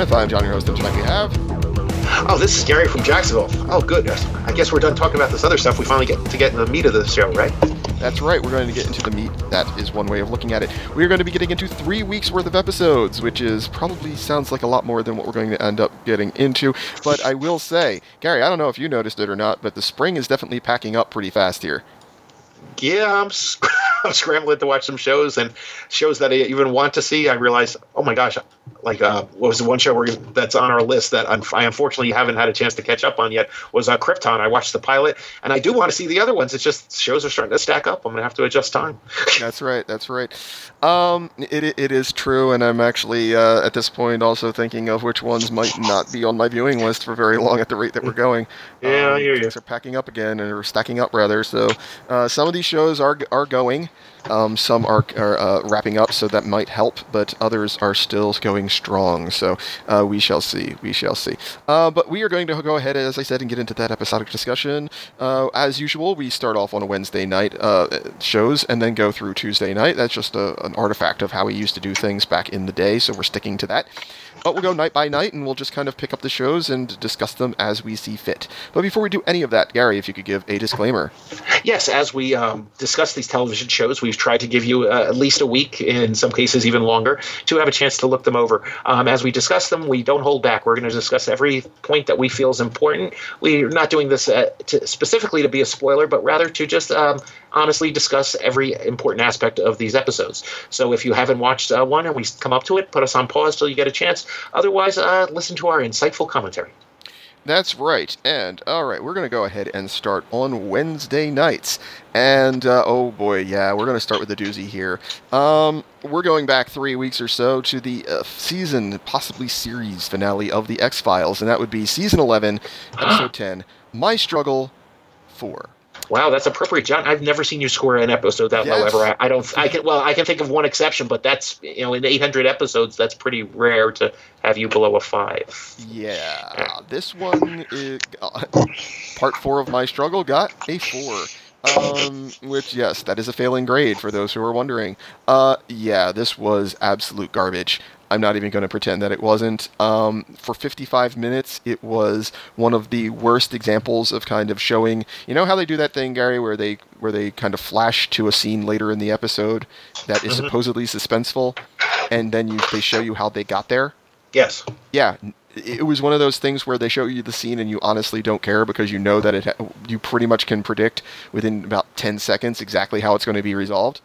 11 of The Critical Myth. I'm John, your host, tonight we have. Oh, this is Gary from Jacksonville. Oh, goodness. I guess we're done talking about this other stuff. We finally get to get in the meat of the show, right? That's right. We're going to get into the meat. That is one way of looking at it. We're going to be getting into three weeks worth of episodes, which is probably sounds like a lot more than what we're going to end up getting into. But I will say, Gary, I don't know if you noticed it or not, but the spring is definitely packing up pretty fast here. Yeah, I'm, I'm scrambling to watch some shows and shows that I even want to see. I realize, oh my gosh, like uh, what was the one show where, that's on our list that I unfortunately haven't had a chance to catch up on yet was uh, Krypton. I watched the pilot, and I do want to see the other ones. It's just shows are starting to stack up. I'm gonna have to adjust time. that's right. That's right. Um, it it is true, and I'm actually uh, at this point also thinking of which ones might not be on my viewing list for very long at the rate that we're going. yeah, um, I hear you. Things are packing up again, and are stacking up rather. So uh, some of these shows are are going. Um, some are, are uh, wrapping up, so that might help, but others are still going strong. So uh, we shall see. We shall see. Uh, but we are going to go ahead, as I said, and get into that episodic discussion. Uh, as usual, we start off on a Wednesday night uh, shows and then go through Tuesday night. That's just a, an artifact of how we used to do things back in the day, so we're sticking to that. But we'll go night by night and we'll just kind of pick up the shows and discuss them as we see fit. But before we do any of that, Gary, if you could give a disclaimer. Yes, as we um, discuss these television shows, we've tried to give you uh, at least a week, in some cases even longer, to have a chance to look them over. Um, as we discuss them, we don't hold back. We're going to discuss every point that we feel is important. We're not doing this uh, to, specifically to be a spoiler, but rather to just um, honestly discuss every important aspect of these episodes. So if you haven't watched uh, one and we come up to it, put us on pause till you get a chance. Otherwise, uh, listen to our insightful commentary. That's right. And all right, we're going to go ahead and start on Wednesday nights. And uh, oh boy, yeah, we're going to start with the doozy here. Um, we're going back three weeks or so to the uh, season, possibly series finale of the X Files, and that would be season 11, episode 10, My Struggle 4. Wow, that's appropriate, John. I've never seen you score an episode that yes. low ever. I, I, don't. I can. Well, I can think of one exception, but that's you know in 800 episodes, that's pretty rare to have you below a five. Yeah, yeah. this one, is, uh, part four of my struggle, got a four. Um, which yes, that is a failing grade for those who are wondering. Uh, yeah, this was absolute garbage. I'm not even going to pretend that it wasn't. Um, for 55 minutes, it was one of the worst examples of kind of showing. You know how they do that thing, Gary, where they where they kind of flash to a scene later in the episode that is mm-hmm. supposedly suspenseful, and then you they show you how they got there. Yes. Yeah. It was one of those things where they show you the scene and you honestly don't care because you know that it ha- you pretty much can predict within about 10 seconds exactly how it's going to be resolved.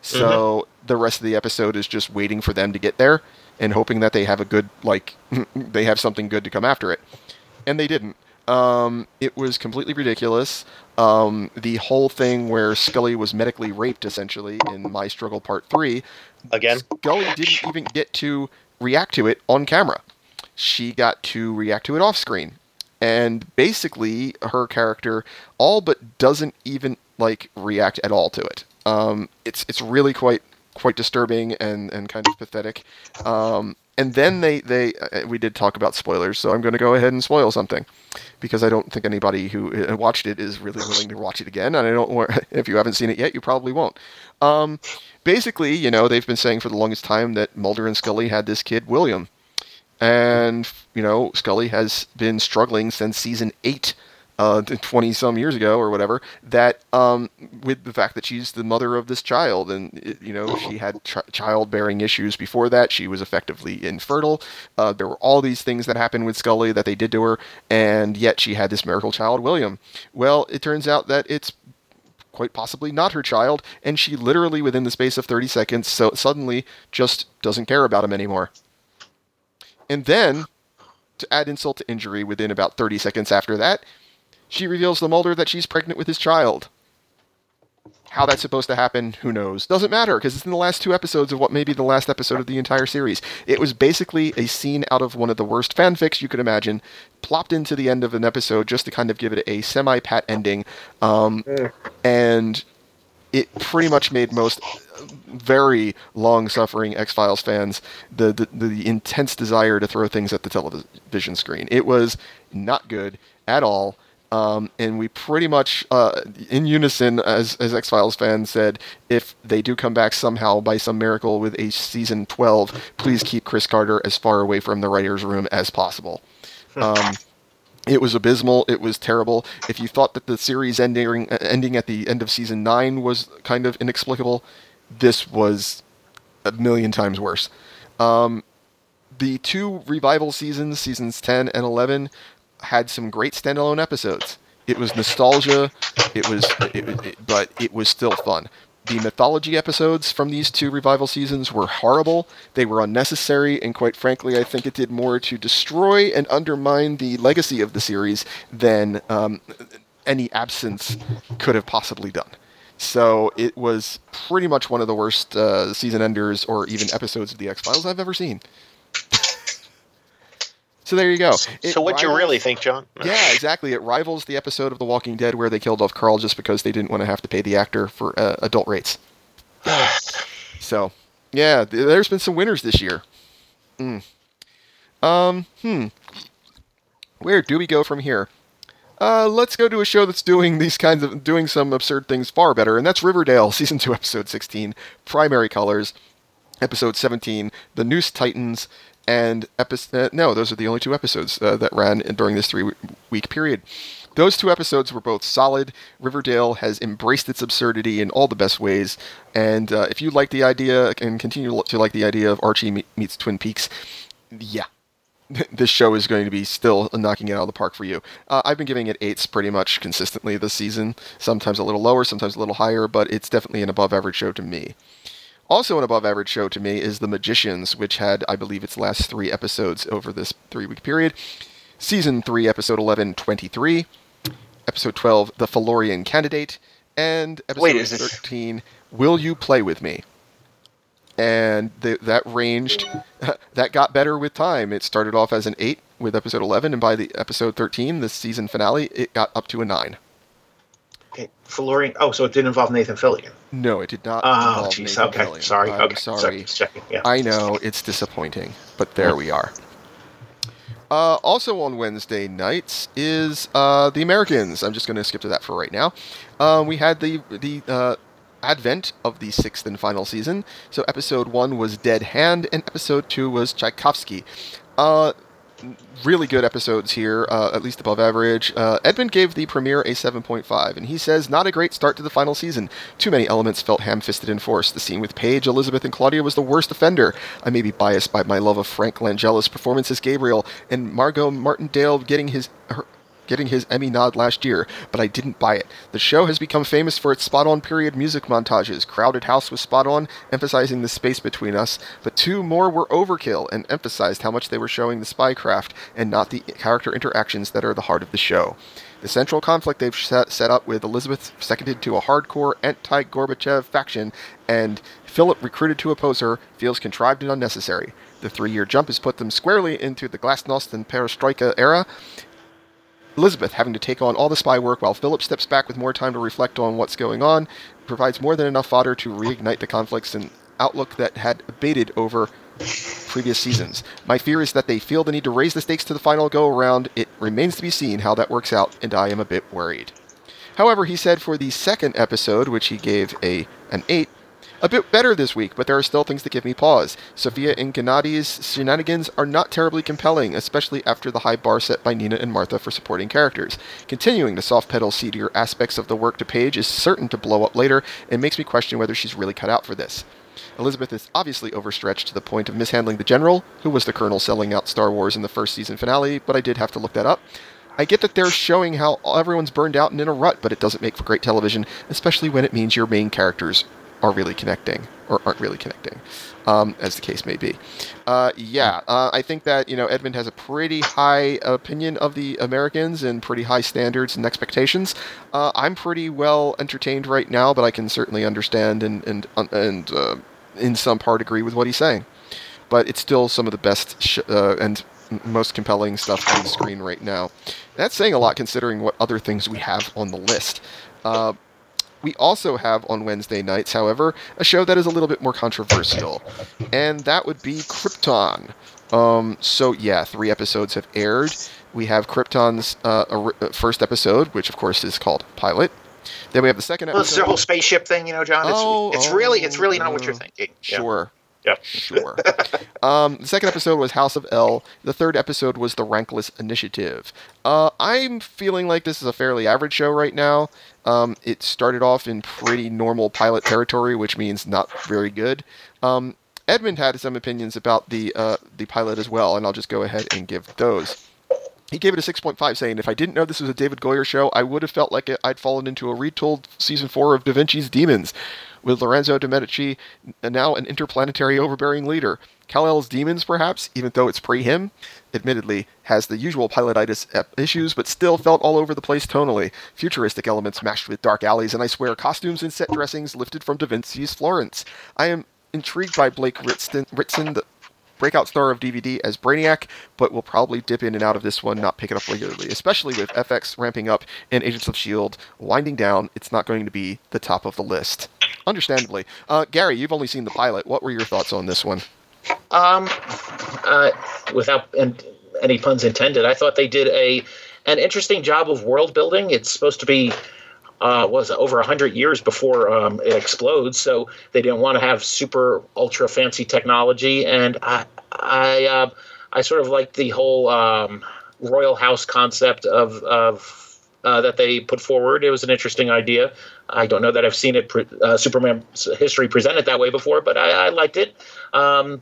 So mm-hmm. the rest of the episode is just waiting for them to get there and hoping that they have a good like they have something good to come after it, and they didn't. Um, it was completely ridiculous. Um, the whole thing where Scully was medically raped, essentially, in My Struggle Part 3. Again? Scully didn't even get to react to it on camera. She got to react to it off screen. And basically, her character all but doesn't even, like, react at all to it. Um, it's, it's really quite quite disturbing and, and kind of pathetic. Um, and then they, they uh, we did talk about spoilers, so I'm going to go ahead and spoil something because I don't think anybody who uh, watched it is really willing to watch it again. And I don't if you haven't seen it yet, you probably won't. Um, basically, you know, they've been saying for the longest time that Mulder and Scully had this kid William, and you know, Scully has been struggling since season eight uh, 20 some years ago or whatever that um, with the fact that she's the mother of this child and you know she had ch- childbearing issues before that. She was effectively infertile. Uh, there were all these things that happened with Scully that they did to her and yet she had this miracle child William. Well it turns out that it's quite possibly not her child and she literally within the space of 30 seconds so suddenly just doesn't care about him anymore. And then to add insult to injury within about 30 seconds after that she reveals to Mulder that she's pregnant with his child. How that's supposed to happen, who knows? Doesn't matter, because it's in the last two episodes of what may be the last episode of the entire series. It was basically a scene out of one of the worst fanfics you could imagine, plopped into the end of an episode just to kind of give it a semi pat ending. Um, and it pretty much made most very long suffering X Files fans the, the, the intense desire to throw things at the television screen. It was not good at all Um, and we pretty much, uh, in unison, as, as X Files fans said, if they do come back somehow by some miracle with a season 12, please keep Chris Carter as far away from the writer's room as possible. Um, it was abysmal. It was terrible. If you thought that the series ending ending at the end of season nine was kind of inexplicable, this was a million times worse. Um, the two revival seasons, seasons 10 and 11, had some great standalone episodes. It was nostalgia, it was, it, it, but it was still fun. The mythology episodes from these two revival seasons were horrible. They were unnecessary, and quite frankly, I think it did more to destroy and undermine the legacy of the series than um, any absence could have possibly done. So it was pretty much one of the worst uh, season enders or even episodes of the X Files I've ever seen. So there you go. It so what rivals- you really think, John? Yeah, exactly. It rivals the episode of The Walking Dead where they killed off Carl just because they didn't want to have to pay the actor for uh, adult rates. So, yeah, there's been some winners this year. Mm. Um, hmm. Where do we go from here? Uh, let's go to a show that's doing these kinds of doing some absurd things far better, and that's Riverdale, season two, episode sixteen, Primary Colors, episode seventeen, The Noose Tightens, and episode. No, those are the only two episodes uh, that ran during this three-week period. Those two episodes were both solid. Riverdale has embraced its absurdity in all the best ways, and uh, if you like the idea and continue to like the idea of Archie meets Twin Peaks, yeah, this show is going to be still knocking it out of the park for you. Uh, I've been giving it eights pretty much consistently this season, sometimes a little lower, sometimes a little higher, but it's definitely an above average show to me. Also, an above average show to me is The Magicians, which had, I believe, its last three episodes over this three week period. Season 3, Episode 11, 23. Episode 12, The Fillorian Candidate. And Episode Wait, is this- 13, Will You Play With Me? and th- that ranged that got better with time it started off as an 8 with episode 11 and by the episode 13 the season finale it got up to a 9 Okay, Florian. Oh, so it didn't involve Nathan Fillion. no it did not Oh, jeez. Okay, Fillion. sorry. I'm okay, sorry checking. Yeah. i know it's disappointing but there we are uh, also on Wednesday nights is uh, the Americans. I'm just going to skip to that for right now. Uh, we had the the uh, advent of the sixth and final season. So episode one was Dead Hand, and episode two was Tchaikovsky. Really good episodes here, uh, at least above average. Uh, Edmund gave the premiere a 7.5, and he says, Not a great start to the final season. Too many elements felt ham fisted and forced. The scene with Paige, Elizabeth, and Claudia was the worst offender. I may be biased by my love of Frank Langella's performance as Gabriel, and Margot Martindale getting his. Her, getting his Emmy nod last year, but I didn't buy it. The show has become famous for its spot on period music montages. Crowded House was spot on, emphasizing the space between us, but two more were overkill and emphasized how much they were showing the spycraft and not the character interactions that are the heart of the show. The central conflict they've set, up with Elizabeth seconded to a hardcore anti Gorbachev faction and Philip recruited to oppose her feels contrived and unnecessary. The three year jump has put them squarely into the Glasnost and Perestroika era, Elizabeth having to take on all the spy work while Philip steps back with more time to reflect on what's going on provides more than enough fodder to reignite the conflicts and outlook that had abated over previous seasons. My fear is that they feel the need to raise the stakes to the final go around. It remains to be seen how that works out, and I am a bit worried. However, he said for the second episode, which he gave a an 8, a bit better this week, but there are still things that give me pause. Sophia and Gennadi's shenanigans are not terribly compelling, especially after the high bar set by Nina and Martha for supporting characters. Continuing to soft pedal seedier aspects of the work to Paige is certain to blow up later and makes me question whether she's really cut out for this. Elizabeth is obviously overstretched to the point of mishandling the general, who was the colonel selling out Star Wars in the first season finale, but I did have to look that up. I get that they're showing how everyone's burned out and in a rut, but it doesn't make for great television, especially when it means your main characters are really connecting or aren't really connecting, um, as the case may be. Uh, yeah, uh, I think that you know Edmund has a pretty high opinion of the Americans and pretty high standards and expectations. Uh, I'm pretty well entertained right now, but I can certainly understand and and and uh, in some part agree with what he's saying. But it's still some of the best sh- uh, and most compelling stuff on the screen right now. That's saying a lot considering what other things we have on the list. Uh, we also have on Wednesday nights, however, a show that is a little bit more controversial, and that would be Krypton. Um, so yeah, three episodes have aired. We have Krypton's uh, uh, first episode, which of course is called Pilot. Then we have the second Well, it's episode. the whole spaceship thing, you know, John. It's, Oh, it's really, it's really not what you're oh. thinking. Yeah. Sure. Yeah. Sure. um, the second episode was House of El. The third episode was The Rankless Initiative. Uh, I'm feeling like this is a fairly average show right now. Um, it started off in pretty normal pilot territory, which means not very good. Um, Edmund had some opinions about the uh, the pilot as well, and I'll just go ahead and give those. He gave it a 6.5, saying, If I didn't know this was a David Goyer show, I would have felt like I'd fallen into a retold season 4 of Da Vinci's Demons, with Lorenzo de Medici now an interplanetary overbearing leader. Kal-El's Demons, perhaps, even though it's pre him, admittedly, has the usual pilotitis uh, issues, but still felt all over the place tonally. Futuristic elements mashed with dark alleys, and I swear, costumes and set dressings lifted from Da Vinci's Florence. I am intrigued by Blake Ritson, Ritson the breakout star of DVD as Brainiac, but will probably dip in and out of this one, not pick it up regularly. Especially with FX ramping up and Agents of S.H.I.E.L.D. winding down, it's not going to be the top of the list. Understandably. Uh, Gary, you've only seen the pilot. What were your thoughts on this one? Um, uh, without any puns intended, I thought they did a an interesting job of world building. It's supposed to be uh, was over hundred years before um, it explodes, so they didn't want to have super ultra fancy technology. And I I uh, I sort of like the whole um, royal house concept of of. Uh, that they put forward. It was an interesting idea. I don't know that I've seen it, pre- uh, Superman history presented that way before, but I, I liked it. Um,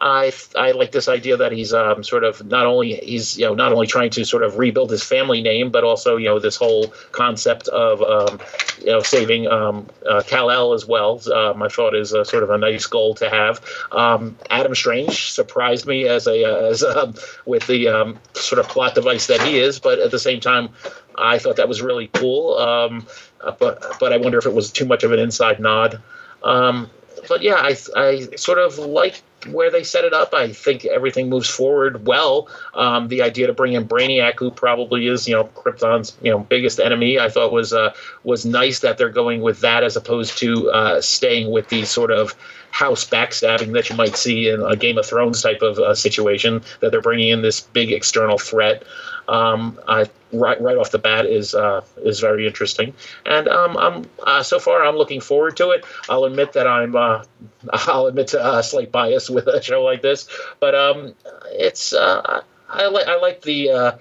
I I like this idea that he's um, sort of not only he's you know not only trying to sort of rebuild his family name, but also you know this whole concept of um, you know saving um, uh, Kal El as well. Um, I thought is a, sort of a nice goal to have. Um, Adam Strange surprised me as a as um, with the um, sort of plot device that he is, but at the same time, I thought that was really cool. Um, uh, but but I wonder if it was too much of an inside nod. Um, but yeah, I I sort of like where they set it up. I think everything moves forward well. Um, the idea to bring in Brainiac, who probably is you know Krypton's you know biggest enemy, I thought was uh, was nice that they're going with that as opposed to uh, staying with the sort of house backstabbing that you might see in a Game of Thrones type of uh, situation. That they're bringing in this big external threat. Um, I, right right off the bat is uh, is very interesting, and um, I'm uh, so far I'm looking forward to it. I'll admit that I'm uh, I'll admit to a slight bias with a show like this, but um, it's uh, I like I like the uh,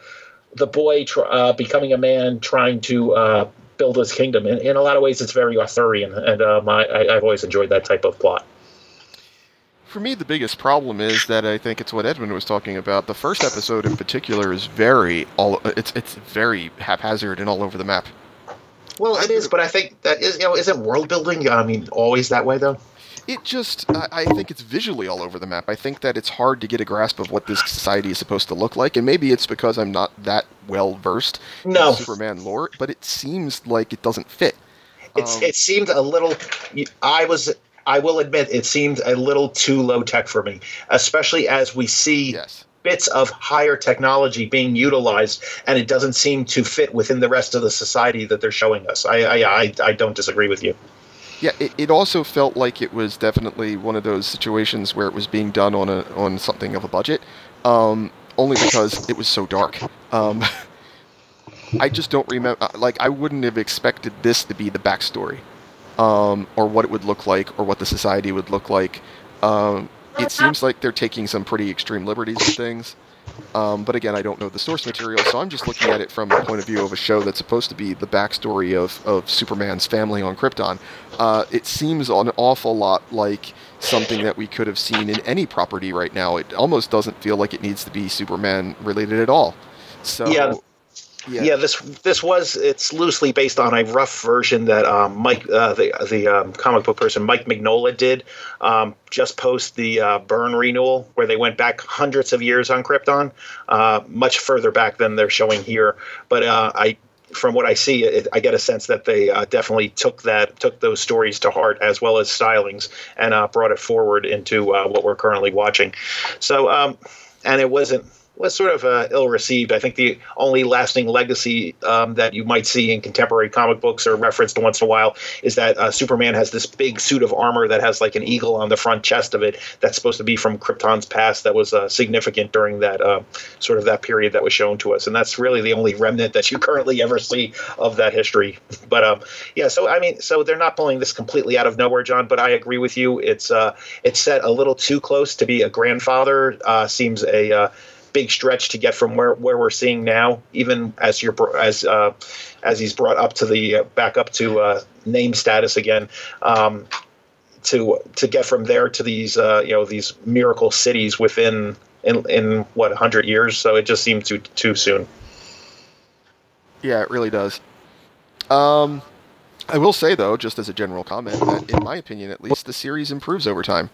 the boy tr- uh, becoming a man trying to uh, build his kingdom. In, in a lot of ways, it's very Arthurian, and um, I, I, I've always enjoyed that type of plot. For me, the biggest problem is that I think it's what Edmund was talking about. The first episode in particular is very all it's it's very haphazard and all over the map. Well, it is, but I think that is you know isn't world building. I mean, always that way though. It just, I, I think it's visually all over the map. I think that it's hard to get a grasp of what this society is supposed to look like, and maybe it's because I'm not that well versed No. in Superman lore, but it seems like it doesn't fit. It's Um, it seemed a little. I was. I will admit it seemed a little too low tech for me, especially as we see Yes. bits of higher technology being utilized, and it doesn't seem to fit within the rest of the society that they're showing us. I I, I, I don't disagree with you. Yeah, it, it also felt like it was definitely one of those situations where it was being done on a on something of a budget, um, only because it was so dark. Um, I just don't remember. Like, I wouldn't have expected this to be the backstory, um, or what it would look like, or what the society would look like. Um, it seems like they're taking some pretty extreme liberties with things. Um, but again, I don't know the source material, so I'm just looking at it from the point of view of a show that's supposed to be the backstory of, of Superman's family on Krypton. Uh, it seems an awful lot like something that we could have seen in any property right now. It almost doesn't feel like it needs to be Superman related at all. So Yeah. Yeah, Yeah, this this was it's loosely based on a rough version that um, Mike, uh, the the um, comic book person Mike Mignola did um, just post the uh, Byrne renewal, where they went back hundreds of years on Krypton, uh, much further back than they're showing here. But uh, I. From what I see, it, I get a sense that they uh, definitely took that, took those stories to heart, as well as stylings, and uh, brought it forward into what we're currently watching. So, um, and it wasn't was sort of uh, ill received. I think the only lasting legacy um, that you might see in contemporary comic books or referenced once in a while is that uh, Superman has this big suit of armor that has like an eagle on the front chest of it. That's supposed to be from Krypton's past. That was uh, significant during that uh, sort of that period that was shown to us, and that's really the only remnant that you currently ever see of that history. But um, yeah, so I mean, so they're not pulling this completely out of nowhere, John. But I agree with you. It's uh, it's set a little too close to be a grandfather. Uh, seems a big stretch to get from where, where we're seeing now, even as you're as uh, as he's brought up to the uh, back up to uh, name status again. Um, to to get from there to these uh, you know these miracle cities within in in what hundred years, so it just seems too too soon. Yeah, it really does. Um, I will say though, just as a general comment, that in my opinion, at least, the series improves over time.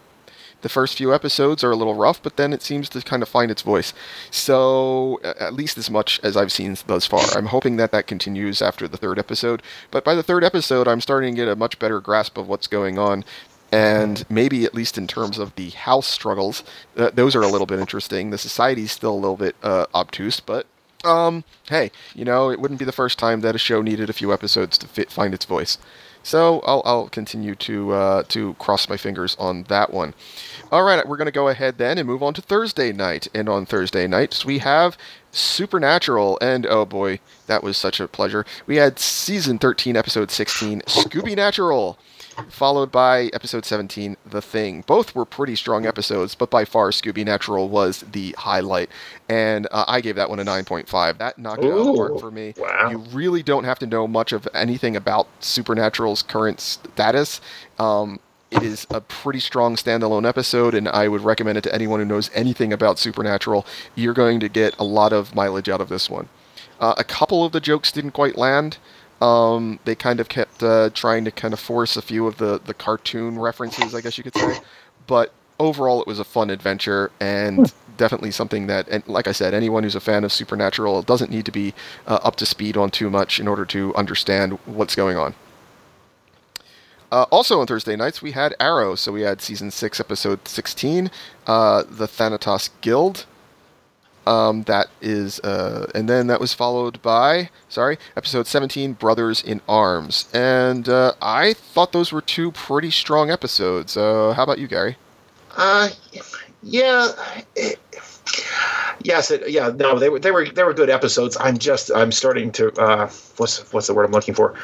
The first few episodes are a little rough, but then it seems to kind of find its voice. So, at least as much as I've seen thus far. I'm hoping that that continues after the third episode. But by the third episode, I'm starting to get a much better grasp of what's going on. And maybe, at least in terms of the house struggles, uh, those are a little bit interesting. The society's still a little bit uh, obtuse, but um, hey, you know, it wouldn't be the first time that a show needed a few episodes to fit, find its voice. So I'll, I'll continue to uh, to cross my fingers on that one. All right, we're going to go ahead then and move on to Thursday night. And on Thursday nights we have Supernatural, and oh boy, that was such a pleasure. We had season 13, episode 16, Scooby Natural followed by episode 17, The Thing. Both were pretty strong episodes, but by far Scooby Natural was the highlight. And uh, I gave that one a 9.5. That knocked Ooh, it out of the park for me. Wow. You really don't have to know much of anything about Supernatural's current status. Um, it is a pretty strong standalone episode, and I would recommend it to anyone who knows anything about Supernatural. You're going to get a lot of mileage out of this one. Uh, a couple of the jokes didn't quite land. Um, they kind of kept uh, trying to kind of force a few of the, the cartoon references, I guess you could say. But overall, it was a fun adventure and definitely something that, and like I said, anyone who's a fan of Supernatural doesn't need to be uh, up to speed on too much in order to understand what's going on. Uh, also on Thursday nights, we had Arrow. So we had season 6, episode 16, uh, The Thanatos Guild. Um, that is, uh, and then that was followed by, sorry, episode 17, Brothers in Arms. And uh, I thought those were two pretty strong episodes. Uh, how about you, Gary? Uh, yeah. It, yes, it, yeah, no, they were they were they were good episodes. I'm just I'm starting to uh, what's what's the word I'm looking for?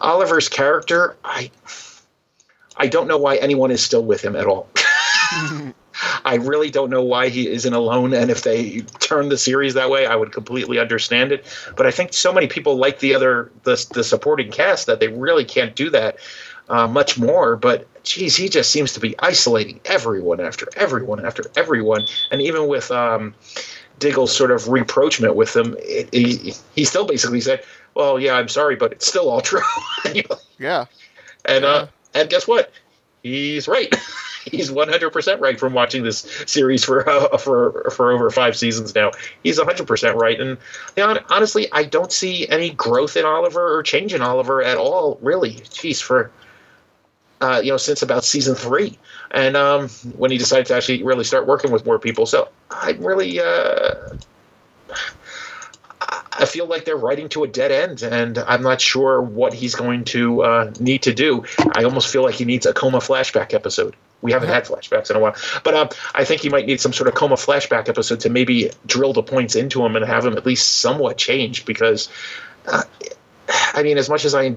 Oliver's character, I I don't know why anyone is still with him at all. I really don't know why he isn't alone. And if they turn the series that way, I would completely understand it. But I think so many people like the other the, the supporting cast that they really can't do that uh, much more. But geez, he just seems to be isolating everyone after everyone after everyone, and even with um, Diggle's sort of reproachment with him, it, he he still basically said, "Well, yeah, I'm sorry, but it's still all true." yeah, and yeah. uh, and guess what? He's right. he's 100% right from watching this series for uh, for for over five seasons now. He's 100% right, and you know, honestly, I don't see any growth in Oliver or change in Oliver at all. Really, jeez, for uh, you know, since about season three, and um, when he decided to actually really start working with more people. So I'm really. Uh, I feel like they're writing to a dead end, and I'm not sure what he's going to uh, need to do. I almost feel like he needs a coma flashback episode. We haven't had flashbacks in a while, but um, I think he might need some sort of coma flashback episode to maybe drill the points into him and have him at least somewhat change. Because, uh, I mean, as much as I,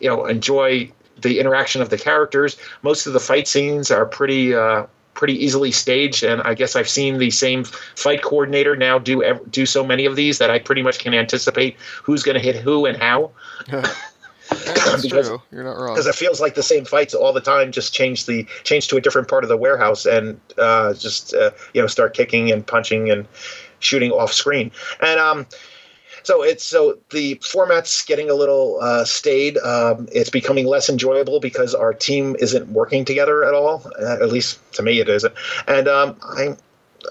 you know, enjoy the interaction of the characters, most of the fight scenes are pretty. Uh, pretty easily staged and i guess i've seen the same fight coordinator now do do so many of these that i pretty much can anticipate who's going to hit who and how that's because, true. You're not wrong. Because it feels like the same fights all the time. Just change the change to a different part of the warehouse and uh, just uh, you know start kicking and punching and shooting off screen. And um, so it's so the format's getting a little uh, stayed. Um, it's becoming less enjoyable because our team isn't working together at all. Uh, at least to me, it isn't. And um, I'm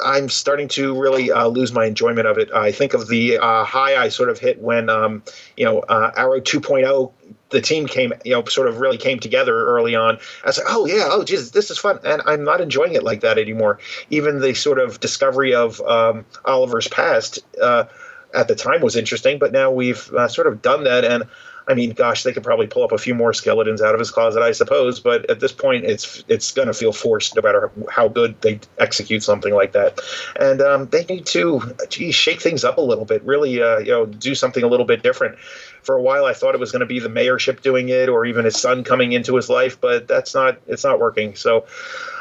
I'm starting to really uh, lose my enjoyment of it. I think of the uh, high I sort of hit when um, you know uh, Arrow 2.0 the team came, you know, sort of really came together early on. I was like, oh yeah, oh Jesus, this is fun, and I'm not enjoying it like that anymore. Even the sort of discovery of um, Oliver's past uh, at the time was interesting, but now we've uh, sort of done that, and I mean, gosh, they could probably pull up a few more skeletons out of his closet, I suppose. But at this point, it's it's going to feel forced, no matter how good they execute something like that. And um, they need to, geez, shake things up a little bit. Really, uh, you know, do something a little bit different. For a while, I thought it was going to be the mayorship doing it, or even his son coming into his life, but that's not. It's not working. So,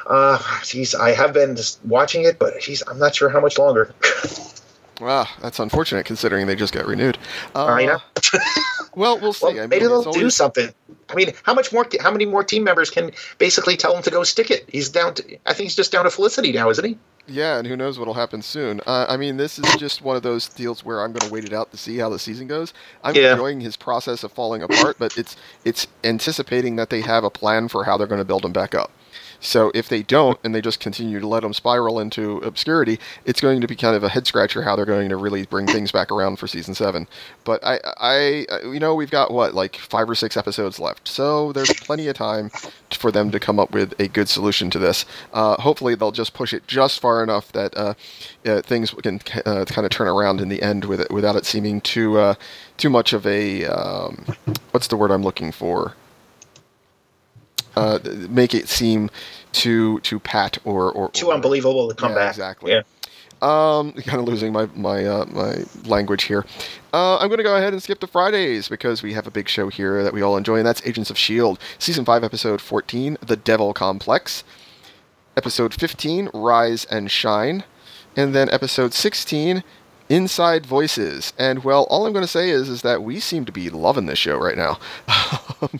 uh, geez, I have been just watching it, but geez, I'm not sure how much longer. Wow, that's unfortunate considering they just got renewed. Uh, I know. Well, we'll see. Well, I mean, maybe they'll always... do something. I mean, how much more? How many more team members can basically tell him to go stick it? He's down. To, I think he's just down to Felicity now, isn't he? Yeah, and who knows what'll happen soon. Uh, I mean, this is just one of those deals where I'm going to wait it out to see how the season goes. I'm yeah. enjoying his process of falling apart, but it's it's anticipating that they have a plan for how they're going to build him back up. So if they don't and they just continue to let them spiral into obscurity, it's going to be kind of a head scratcher how they're going to really bring things back around for season seven. But I, I, you know, we've got what like five or six episodes left, so there's plenty of time for them to come up with a good solution to this. Uh, hopefully, they'll just push it just far enough that uh, uh, things can uh, kind of turn around in the end with it without it seeming too uh, too much of a um, what's the word I'm looking for uh, make it seem too too pat or or too or, unbelievable to come yeah, back. Exactly. Yeah. Um, kind of losing my my uh, my language here. Uh, I'm going to go ahead and skip to Fridays because we have a big show here that we all enjoy, and that's Agents of Shield, season five, episode 14, The Devil Complex, episode 15, Rise and Shine, and then episode 16, Inside Voices. And well, all I'm going to say is is that we seem to be loving this show right now.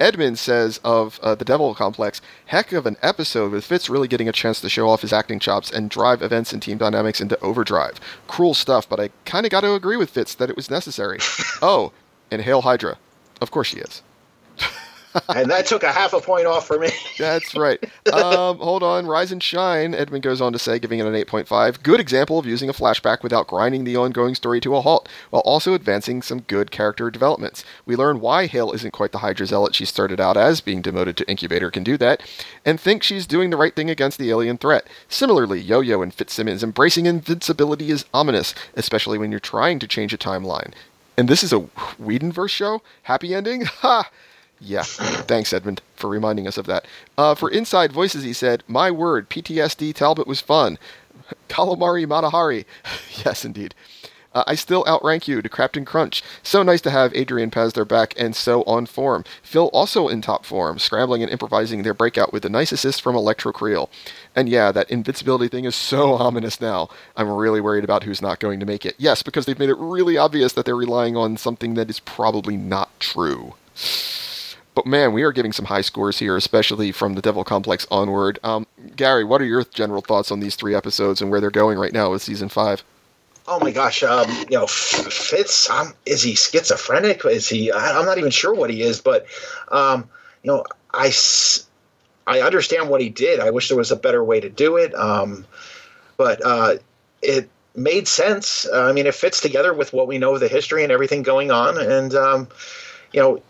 Edmund says of uh, the Devil Complex, heck of an episode with Fitz really getting a chance to show off his acting chops and drive events and team dynamics into overdrive. Cruel stuff, but I kind of got to agree with Fitz that it was necessary. oh, and Hail Hydra. Of course she is. And that took a half a point off for me. That's right. Um, hold on. Rise and Shine, Edmund goes on to say, giving it an 8.5. Good example of using a flashback without grinding the ongoing story to a halt, while also advancing some good character developments. We learn why Hale isn't quite the Hydra zealot she started out as, being demoted to Incubator can do that, and think she's doing the right thing against the alien threat. Similarly, Yo Yo and Fitzsimmons embracing invincibility is ominous, especially when you're trying to change a timeline. And this is a Whedonverse show? Happy ending? Ha! Yeah, thanks, Edmund, for reminding us of that. Uh, for Inside Voices, he said, My word, PTSD Talbot was fun. Calamari Matahari. yes, indeed. Uh, I still outrank you to Captain Crunch. So nice to have Adrian Pasdar back and so on form. Phil also in top form, scrambling and improvising their breakout with a nice assist from Electro Creel. And yeah, that invincibility thing is so ominous now. I'm really worried about who's not going to make it. Yes, because they've made it really obvious that they're relying on something that is probably not true. But man, we are giving some high scores here, especially from the Devil Complex onward. Um, Gary, what are your general thoughts on these three episodes and where they're going right now with season five? Oh my gosh, um, you know, Fitz, um, is he schizophrenic? Is he? I, am not even sure what he is, but um, you know, I I understand what he did. I wish there was a better way to do it, um, but uh, it made sense. I mean, it fits together with what we know of the history and everything going on, and um, you know,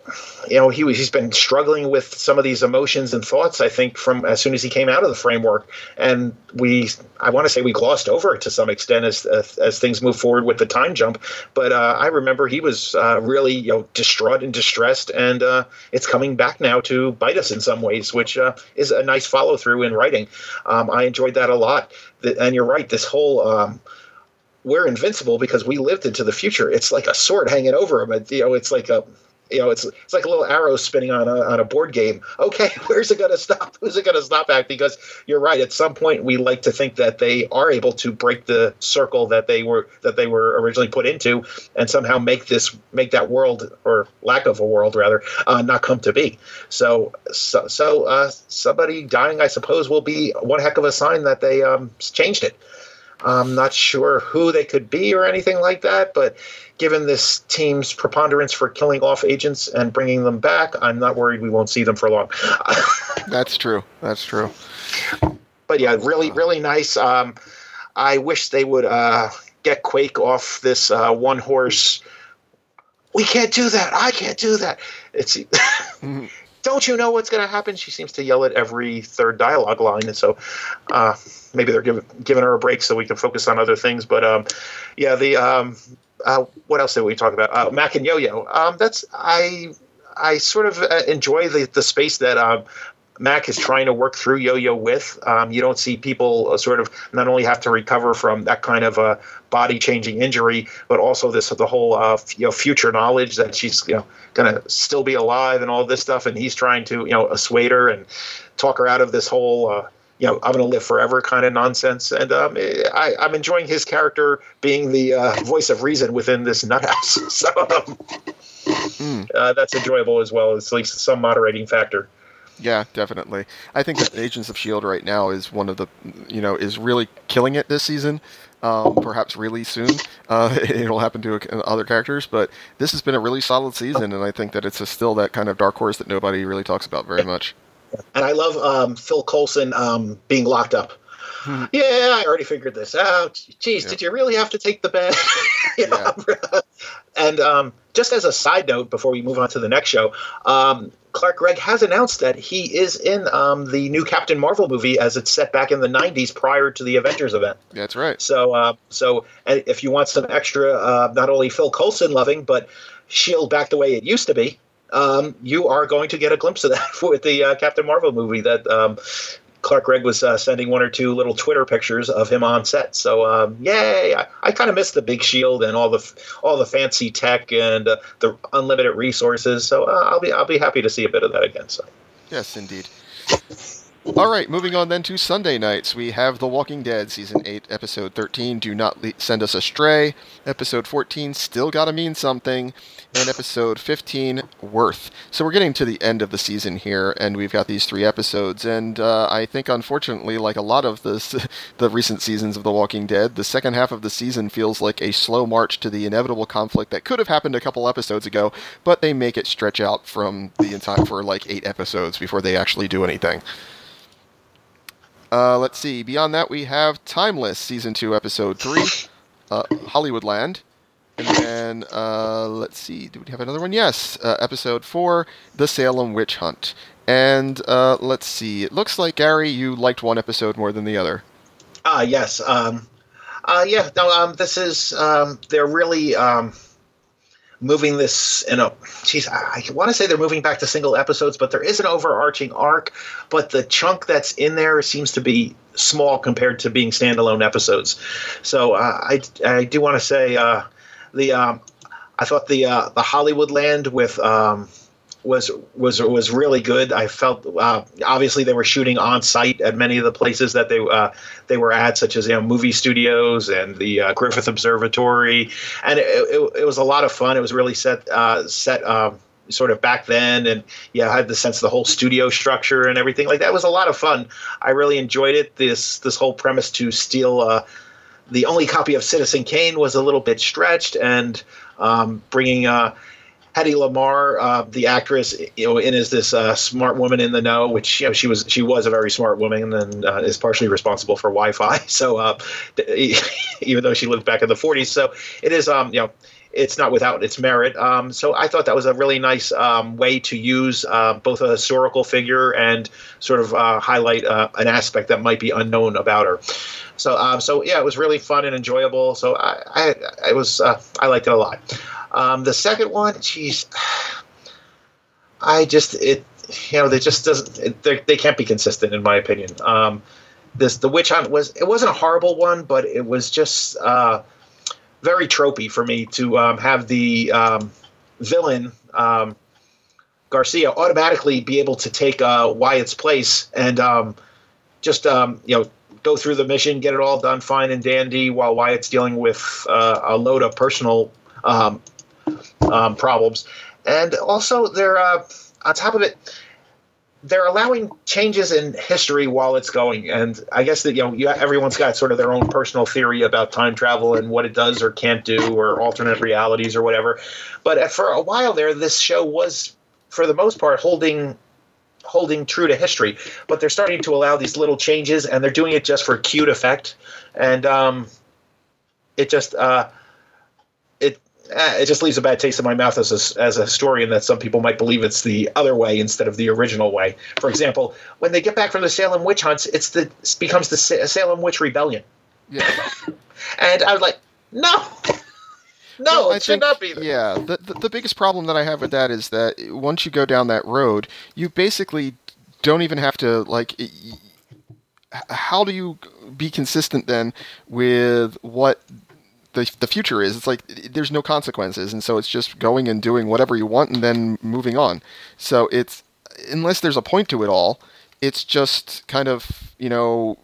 you know, he was, he's been struggling with some of these emotions and thoughts. I think from as soon as he came out of the framework, and we, I want to say we glossed over it to some extent as as, as things move forward with the time jump. But uh, I remember he was uh, really you know distraught and distressed, and uh, it's coming back now to bite us in some ways, which uh, is a nice follow through in writing. Um, I enjoyed that a lot. And you're right, this whole. Um, we're invincible because we lived into the future. It's like a sword hanging over him. You know, it's like a you know, it's it's like a little arrow spinning on a on a board game. Okay, where's it going to stop? Who's it going to stop at? Because you're right. At some point, we like to think that they are able to break the circle that they were that they were originally put into, and somehow make this make that world or lack of a world rather uh, not come to be. So so so uh, somebody dying, I suppose, will be one heck of a sign that they um, changed it. I'm not sure who they could be or anything like that, but given this team's preponderance for killing off agents and bringing them back, I'm not worried we won't see them for long. That's true. That's true. But yeah, really, really nice. Um, I wish they would uh, get Quake off this uh, one horse we can't do that. I can't do that. It's Mhm. don't you know what's going to happen? She seems to yell at every third dialogue line, and so uh, maybe they're giving giving her a break so we can focus on other things. But um, yeah, the um, uh, what else did we talk about? Uh, Mac and Yo Yo. Um, that's I I sort of uh, enjoy the the space that um, Mac is trying to work through Yo-Yo with. Um, you don't see people uh, sort of not only have to recover from that kind of a body-changing injury, but also this the whole uh, f- you know future knowledge that she's you know going to still be alive and all this stuff, and he's trying to you know assuade her and talk her out of this whole. Uh, you know, I'm going to live forever kind of nonsense, and um, I, I'm enjoying his character being the uh, voice of reason within this nut house. so um, Mm. uh, that's enjoyable as well. It's at least some moderating factor. Yeah, definitely. I think that Agents of Shield right now is one of the, you know, is really killing it this season. Um, perhaps really soon, uh, it'll happen to uh, other characters, but this has been a really solid season, and I think that it's a, still that kind of dark horse that nobody really talks about very much. And I love um, Phil Coulson um, being locked up. Hmm. Yeah, I already figured this out. Geez, Yeah. did you really have to take the bed? You know? and um, just as a side note, before we move on to the next show, um, Clark Gregg has announced that he is in um, the new Captain Marvel movie as it's set back in the '90s prior to the Avengers event. That's right. So, uh, so if you want some extra, uh, not only Phil Coulson loving, but Shield back the way it used to be, um, you are going to get a glimpse of that with the uh, Captain Marvel movie that um, Clark Gregg was uh, sending one or two little Twitter pictures of him on set. So, um, yay! I, I kind of miss the big shield and all the all the fancy tech and uh, the unlimited resources. So, uh, I'll be I'll be happy to see a bit of that again. So. Yes, indeed. All right, moving on then to Sunday nights. We have The Walking Dead, Season 8, Episode 13, Do Not Le- Send Us Astray. Episode 14, Still Gotta Mean Something. And Episode 15, Worth. So we're getting to the end of the season here, and we've got these three episodes. And uh, I think, unfortunately, like a lot of this, the recent seasons of The Walking Dead, the second half of the season feels like a slow march to the inevitable conflict that could have happened a couple episodes ago, but they make it stretch out from the entire for like eight episodes before they actually do anything. Uh, let's see. Beyond that, we have Timeless, Season 2, Episode 3, uh, Hollywoodland. And then, uh, let's see. Do we have another one? Yes. Uh, episode 4, The Salem Witch Hunt. And uh, let's see. It looks like, Gary, you liked one episode more than the other. Ah, yes. Um, uh, yeah. No. Um, this is. Um, they're really um, moving this. In a. Geez, I, I want to say they're moving back to single episodes, but there is an overarching arc. But the chunk that's in there seems to be small compared to being standalone episodes. So uh, I, I do want to say uh, the. Um, I thought the uh, the Hollywood Land with. Um, was was was really good. I felt uh, obviously they were shooting on site at many of the places that they uh, they were at, such as you know movie studios and the uh, Griffith Observatory, and it, it, it was a lot of fun. It was really set uh, set. Um, sort of back then and yeah I had the sense of the whole studio structure and everything like that it was a lot of fun i really enjoyed it this this whole premise to steal uh, the only copy of citizen kane was a little bit stretched and um, bringing uh, Hedy Lamarr, uh, the actress, you know, in as this uh, smart woman in the know, which you know she was she was a very smart woman and uh, is partially responsible for Wi-Fi. So uh, even though she lived back in the 40s, so it is um you know it's not without its merit. Um, so I thought that was a really nice um, way to use uh, both a historical figure and sort of uh, highlight uh, an aspect that might be unknown about her. So um, so yeah, it was really fun and enjoyable. So I I, I was uh, I liked it a lot. Um, the second one, geez, I just it you know they just doesn't it, they can't be consistent in my opinion. Um, this the witch hunt was it wasn't a horrible one, but it was just uh, very tropey for me to um, have the um, villain um, Garcia automatically be able to take uh, Wyatt's place and um, just um, you know go through the mission, get it all done fine and dandy, while Wyatt's dealing with uh, a load of personal um, problems. And also, they're uh, on top of it, they're allowing changes in history while it's going. And I guess that you know, you, everyone's got sort of their own personal theory about time travel and what it does or can't do, or alternate realities or whatever. But for a while there, this show was, for the most part, holding holding true to history, but they're starting to allow these little changes, and they're doing it just for cute effect, and um, it just uh, it uh, it just leaves a bad taste in my mouth as a, as a historian that some people might believe it's the other way instead of the original way. For example, when they get back from the Salem witch hunts, it's the it becomes the Salem witch rebellion. Yeah. and I was like, no. No, Well, it I should think- not be. there. Yeah, the, the the biggest problem that I have with that is that once you go down that road, you basically don't even have to like. How do you be consistent then with what the the future is? It's like there's no consequences, and so it's just going and doing whatever you want and then moving on. So it's unless there's a point to it all, it's just kind of you know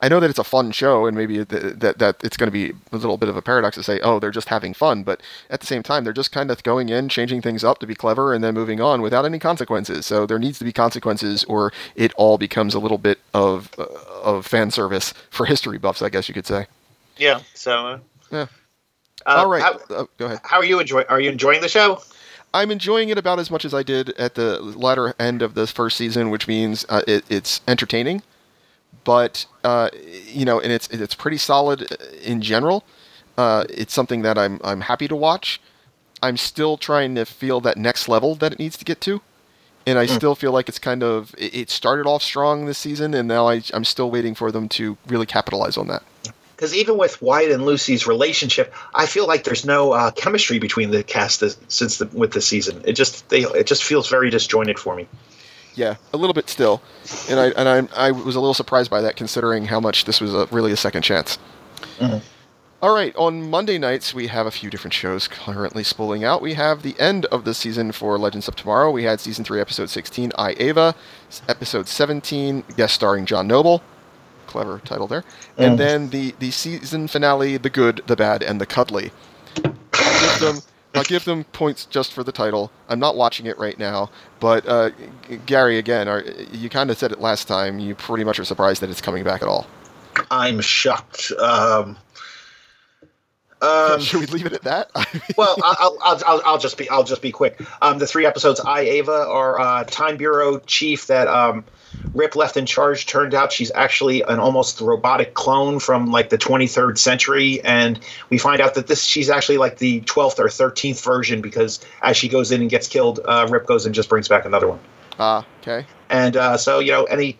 I know that it's a fun show, and maybe th- that that it's going to be a little bit of a paradox to say, oh, they're just having fun, but at the same time, they're just kind of going in, changing things up to be clever, and then moving on without any consequences. So there needs to be consequences, or it all becomes a little bit of uh, of fan service for history buffs, I guess you could say. Yeah. So. Uh, Yeah. uh, all right, How, uh, go ahead. how are you enjoying? Are you enjoying the show? I'm enjoying it about as much as I did at the latter end of this first season, which means uh, it, it's entertaining, but uh, you know, and it's it's pretty solid in general. Uh, it's something that I'm I'm happy to watch. I'm still trying to feel that next level that it needs to get to, and I still feel like it's kind of it it started off strong this season, and now I, I'm still waiting for them to really capitalize on that. Because even with Wyatt and Lucy's relationship, I feel like there's no uh, chemistry between the cast this, since the, with the season. It just they it just feels very disjointed for me. Yeah, a little bit still, and I and I, I was a little surprised by that, considering how much this was a, really a second chance. Mhm. All right, on Monday nights we have a few different shows currently spooling out. We have the end of the season for Legends of Tomorrow. We had season three, episode sixteen, I Ava, episode seventeen, guest starring John Noble. Clever title there. And Mm. then the the season finale, the good, the bad, and the cuddly. I'll give them. I'll give them points just for the title. I'm not watching it right now, but uh, Gary, again, are, you kind of said it last time. You pretty much are surprised that it's coming back at all. I'm shocked. Um, um, Should we leave it at that? well, I'll, I'll, I'll, I'll just be I'll just be quick. Um, the three episodes I Ava are uh, time bureau chief that um, Rip left in charge. Turned out she's actually an almost robotic clone from like the 23rd century, and we find out that this she's actually like the 12th or 13th version because as she goes in and gets killed, uh, Rip goes and just brings back another one. Ah, okay. And uh, so you know, any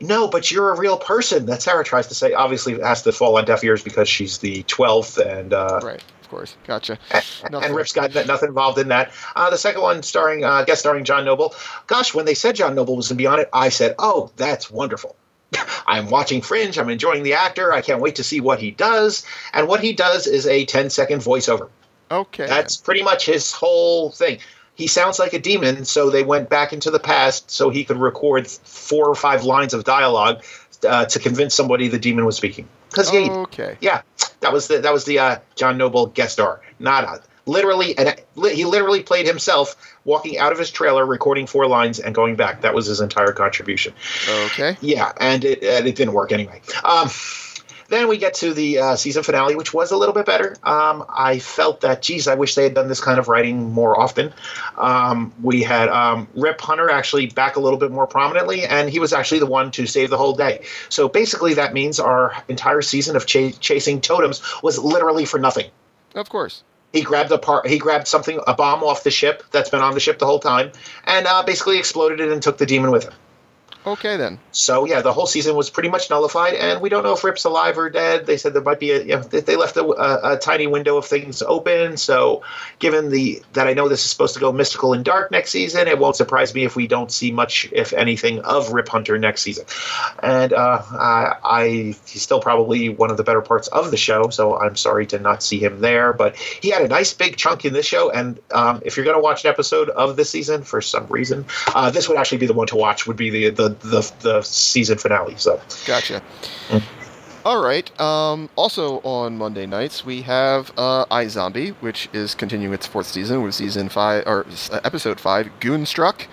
no, but you're a real person. That Sarah tries to say. Obviously, it has to fall on deaf ears because she's the 12th, and uh, Right, of course. Gotcha. and, Nothing. Rip's got nothing involved in that. Uh, the second one, starring uh, guest starring John Noble. Gosh, when they said John Noble was going to be on it, I said, "Oh, that's wonderful." I'm watching Fringe. I'm enjoying the actor. I can't wait to see what he does. And what he does is a 10 second voiceover. Okay. That's pretty much his whole thing. He sounds like a demon, so they went back into the past so he could record four or five lines of dialogue uh, to convince somebody the demon was speaking. Because he, okay. yeah, that was the that was the uh, John Noble guest star. Not a, literally, and li- he literally played himself walking out of his trailer, recording four lines, and going back. That was his entire contribution. Okay. Yeah, and it and it didn't work anyway. Um, then we get to the uh, season finale, which was a little bit better. Um, I felt that, geez, I wish they had done this kind of writing more often. Um, we had um, Rip Hunter actually back a little bit more prominently, and he was actually the one to save the whole day. So basically, that means our entire season of ch- chasing totems was literally for nothing. Of course. He grabbed a part. He grabbed something, a bomb off the ship that's been on the ship the whole time, and uh, basically exploded it and took the demon with him. Okay then. So yeah, the whole season was pretty much nullified, and we don't know if Rip's alive or dead. They said there might be a, you know, they left a, a, a tiny window of things open. So, given the that I know this is supposed to go mystical and dark next season, it won't surprise me if we don't see much, if anything, of Rip Hunter next season. And uh, I, I he's still probably one of the better parts of the show. So I'm sorry to not see him there, but he had a nice big chunk in this show. And um, if you're going to watch an episode of this season for some reason, uh, this would actually be the one to watch. Would be the the the, the season finale. So Gotcha. Mm. All right. Um, also on Monday nights we have uh, iZombie, which is continuing its fourth season with season five or uh, episode five, Goonstruck,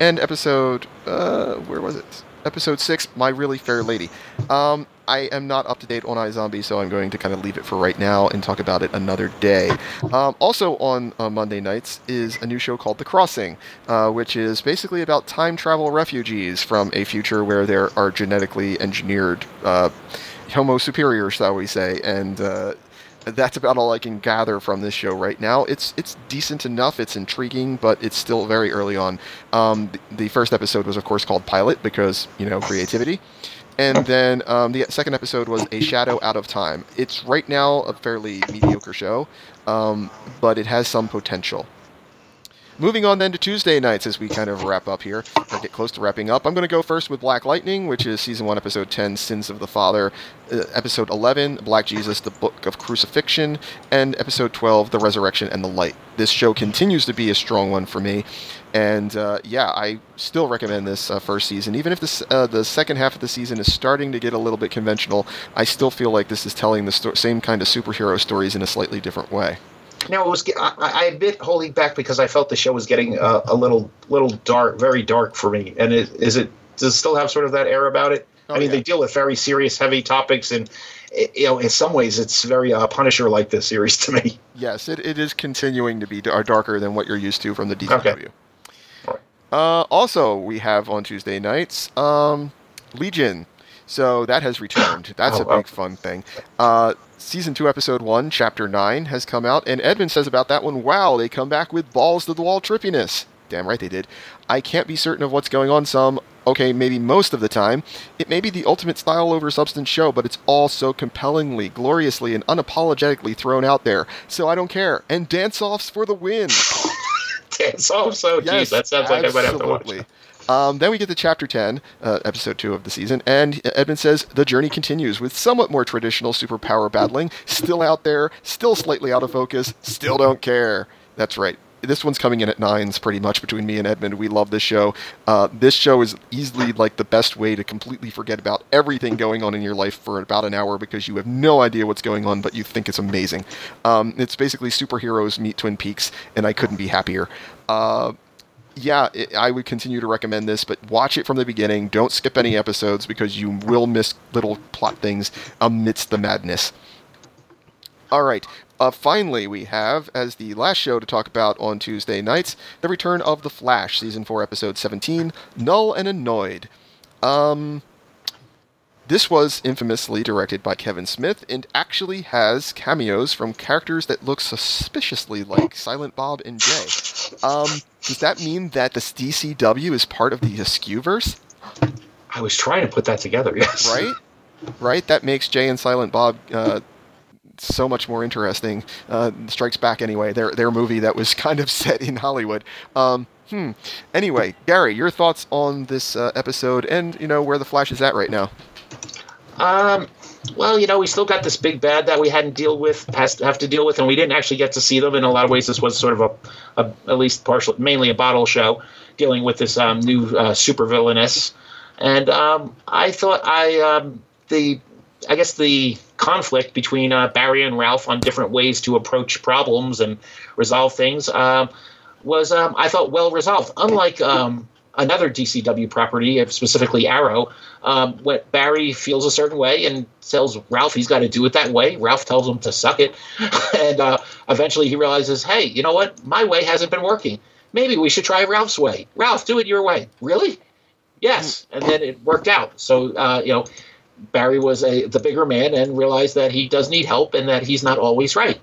and episode uh, where was it? Episode six, My Really Fair Lady. Um, I am not up to date on iZombie, so I'm going to kind of leave it for right now and talk about it another day. Um, also on uh, Monday nights is a new show called The Crossing, uh, which is basically about time travel refugees from a future where there are genetically engineered uh, Homo superiors, shall we say, and uh, that's about all I can gather from this show right now. It's it's decent enough. It's intriguing, but it's still very early on. Um, the first episode was, of course, called Pilot because you know creativity, and then um, the second episode was A Shadow Out of Time. It's right now a fairly mediocre show, um, but it has some potential. Moving on then to Tuesday nights as we kind of wrap up here, or get close to wrapping up. I'm going to go first with Black Lightning, which is season 1, episode 10, Sins of the Father, uh, episode 11, Black Jesus, the Book of Crucifixion, and episode 12, The Resurrection and the Light. This show continues to be a strong one for me, and uh, yeah, I still recommend this uh, first season. Even if this, uh, the second half of the season is starting to get a little bit conventional, I still feel like this is telling the sto- same kind of superhero stories in a slightly different way. Now it was. I, I admit holding back because I felt the show was getting uh, a little, little dark, very dark for me. And it, is it does it still have sort of that air about it? Oh, I mean, yeah. they deal with very serious, heavy topics, and it, you know, in some ways, it's very uh, Punisher like this series to me. Yes, it, it is continuing to be dar- darker than what you're used to from the DCW. Okay. Right. Uh, also, we have on Tuesday nights um, Legion. So that has returned. That's Oh, a wow. big fun thing. Uh, season 2, episode 1, chapter 9 has come out, and Edmund says about that one wow, they come back with balls to the wall trippiness. Damn right they did. I can't be certain of what's going on some, okay, maybe most of the time. It may be the ultimate style over substance show, but it's all so compellingly, gloriously, and unapologetically thrown out there. So I don't care. And dance offs for the win. Dance off. So, oh, geez, that sounds like I might have to watch. Um, then we get to chapter 10, uh, episode 2 of the season, and Edmund says the journey continues with somewhat more traditional superpower battling, still out there, still slightly out of focus, still don't care. That's right. This one's coming in at nines pretty much between me and Edmund. We love this show. Uh, this show is easily like the best way to completely forget about everything going on in your life for about an hour because you have no idea what's going on, but you think it's amazing. Um, it's basically superheroes meet Twin Peaks, and I couldn't be happier. Uh, yeah, it, I would continue to recommend this, but watch it from the beginning. Don't skip any episodes because you will miss little plot things amidst the madness. All right. Uh, finally, we have, as the last show to talk about on Tuesday nights, the return of The Flash, Season 4, Episode 17, Null and Annoyed. Um, this was infamously directed by Kevin Smith and actually has cameos from characters that look suspiciously like Silent Bob and Jay. Um, does that mean that the DCW is part of the Askewverse? I was trying to put that together. Yes. Right? Right? That makes Jay and Silent Bob uh, so much more interesting. Uh, Strikes Back, anyway, their, their movie that was kind of set in Hollywood. Um, hmm. Anyway, Gary, your thoughts on this uh, episode and, you know, where the Flash is at right now? Um, well, you know, we still got this big bad that we hadn't deal with, has have to deal with, and we didn't actually get to see them. In a lot of ways, this was sort of a, a at least partial, mainly a bottle show, dealing with this um, new uh, super villainess. And um, I thought I um, the I guess the conflict between uh, Barry and Ralph on different ways to approach problems and resolve things um, was um, I thought well resolved. Unlike um, another DCW property, uh, specifically Arrow, um, when Barry feels a certain way and tells Ralph he's got to do it that way. Ralph tells him to suck it, and uh, eventually he realizes, hey, you know what? My way hasn't been working. Maybe we should try Ralph's way. Ralph, do it your way. Really? Yes. And then it worked out. So uh, you know. Barry was a the bigger man and realized that he does need help and that he's not always right.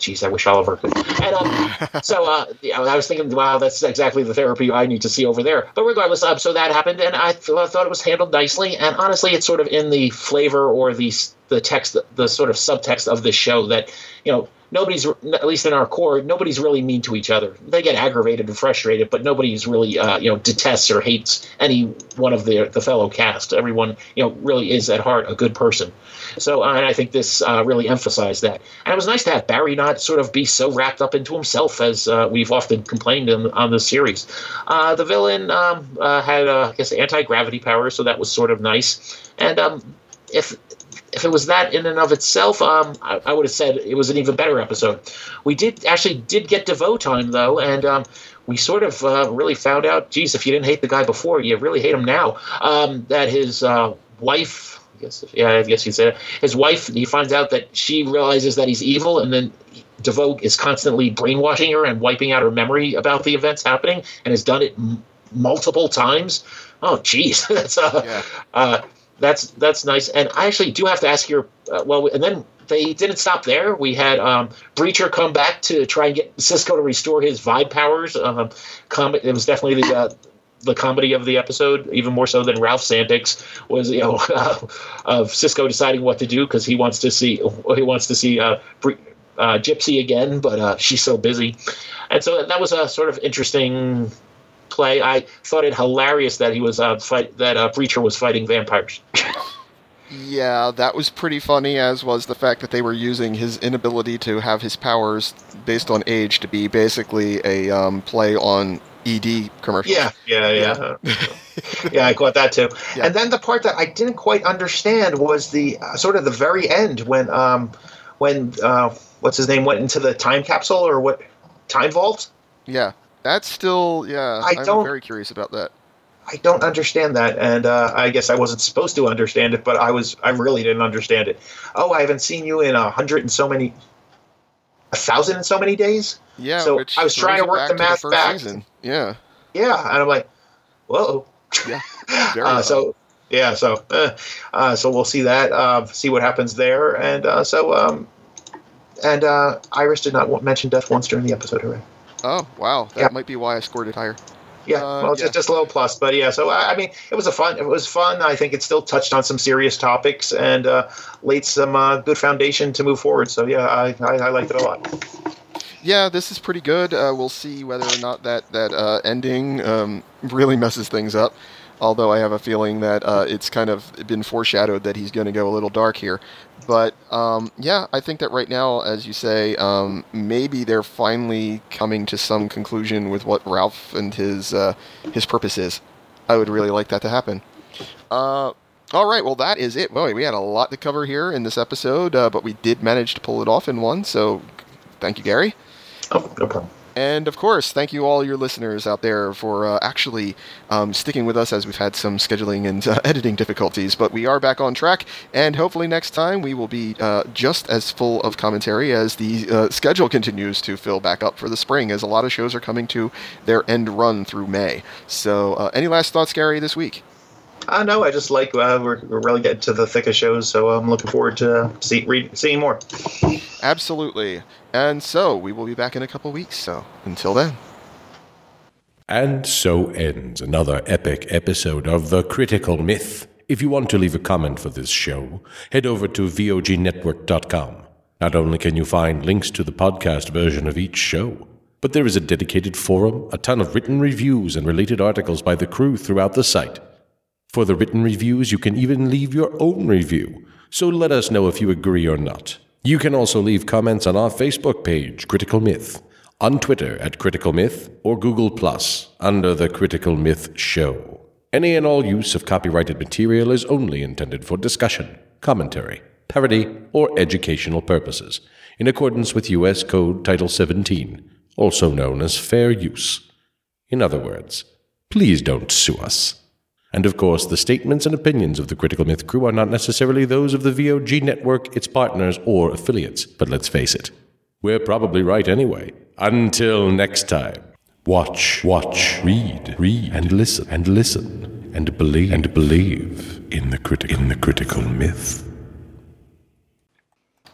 Jeez, I wish Oliver could. And um, so uh, yeah, I was thinking, wow, that's exactly the therapy I need to see over there. But regardless, um, so that happened, and I, th- I thought it was handled nicely. And honestly, it's sort of in the flavor or the the text, the sort of subtext of the show that you know nobody's at least in our core nobody's really mean to each other. They get aggravated and frustrated but nobody's really uh, you know detests or hates any one of the the fellow cast. Everyone you know really is at heart a good person. So uh, and i think this uh, really emphasized that. And it was nice to have barry not sort of be so wrapped up into himself as uh, we've often complained in, on the series. Uh, the villain um, had i guess anti-gravity powers so that was sort of nice. And um, if if it was that in and of itself, um, I, I would have said it was an even better episode. We did actually did get DeVoe time though, and um, we sort of uh, really found out. Geez, if you didn't hate the guy before, you really hate him now. Um, that his uh, wife, I guess, yeah, I guess you'd say it, his wife. He finds out that she realizes that he's evil, and then DeVoe is constantly brainwashing her and wiping out her memory about the events happening, and has done it m- multiple times. Oh, geez, that's uh, Yeah. Uh, that's that's nice. And I actually do have to ask your uh, well, and then they didn't stop there. We had um, Breacher come back to try and get Cisco to restore his vibe powers. Um, com- it was definitely the, uh, the comedy of the episode, even more so than Ralph's antics, was you know of Cisco deciding what to do because he wants to see he wants to see uh, uh, Gypsy again, but uh, she's so busy, and so that was a sort of interesting play. I thought it hilarious that he was uh, fight that uh, Breacher was fighting vampires. Yeah, that was pretty funny, as was the fact that they were using his inability to have his powers based on age to be basically a um, play on ED commercials. Yeah, yeah, yeah. yeah, I caught that too. Yeah. And then the part that I didn't quite understand was the uh, sort of the very end when um when uh what's his name went into the time capsule or what time vault. Yeah, that's still yeah. I I'm don't- very curious about that. I don't understand that, and uh, I guess I wasn't supposed to understand it, but I was. I really didn't understand it. Oh, I haven't seen you in a hundred and so many, a thousand and so many days. Yeah, So I was trying to work the math first back. Season. Yeah, Yeah, and I'm like, whoa. yeah, very Uh, so yeah, so uh, uh, so we'll see that, uh, see what happens there, and uh, so um, and uh, Iris did not mention death once during the episode. Hooray! Oh wow, that Yeah. might be why I scored it higher. Yeah, Uh, well, yeah. just just a little plus, but yeah. So I, I mean, it was a fun. It was fun. I think it still touched on some serious topics and uh, laid some uh, good foundation to move forward. So yeah, I, I, I liked it a lot. Yeah, this is pretty good. Uh, we'll see whether or not that that uh, ending um, really messes things up. Although I have a feeling that uh, it's kind of been foreshadowed that he's going to go a little dark here. But um, yeah, I think that right now, as you say, um, maybe they're finally coming to some conclusion with what Ralph and his uh, his purpose is. I would really like that to happen. Uh, all right, well that is it. Boy, we had a lot to cover here in this episode, uh, but we did manage to pull it off in one. So, thank you, Gary. Oh, no problem. And of course, thank you all your listeners out there for uh, actually um, sticking with us as we've had some scheduling and uh, editing difficulties. But we are back on track, and hopefully next time we will be uh, just as full of commentary as the uh, schedule continues to fill back up for the spring, as a lot of shows are coming to their end run through May. So, uh, any last thoughts, Gary, this week? Uh, no, I just like uh, we're, we're really getting to the thick of shows, so I'm looking forward to see, read, seeing more. Absolutely. And so we will be back in a couple weeks. So until then. And so ends another epic episode of The Critical Myth. If you want to leave a comment for this show, head over to VOGnetwork.com. Not only can you find links to the podcast version of each show, but there is a dedicated forum, a ton of written reviews, and related articles by the crew throughout the site. For the written reviews, you can even leave your own review, so let us know if you agree or not. You can also leave comments on our Facebook page, Critical Myth, on Twitter at Critical Myth, or Google Plus under the Critical Myth Show. Any and all use of copyrighted material is only intended for discussion, commentary, parody, or educational purposes, in accordance with U.S. Code Title 17, also known as fair use. In other words, please don't sue us. And of course, the statements and opinions of the Critical Myth crew are not necessarily those of the VOG network, its partners, or affiliates. But let's face it, we're probably right anyway. Until next time, watch, watch, read, read, and listen, and listen, and believe, and believe in the, in the critical myth.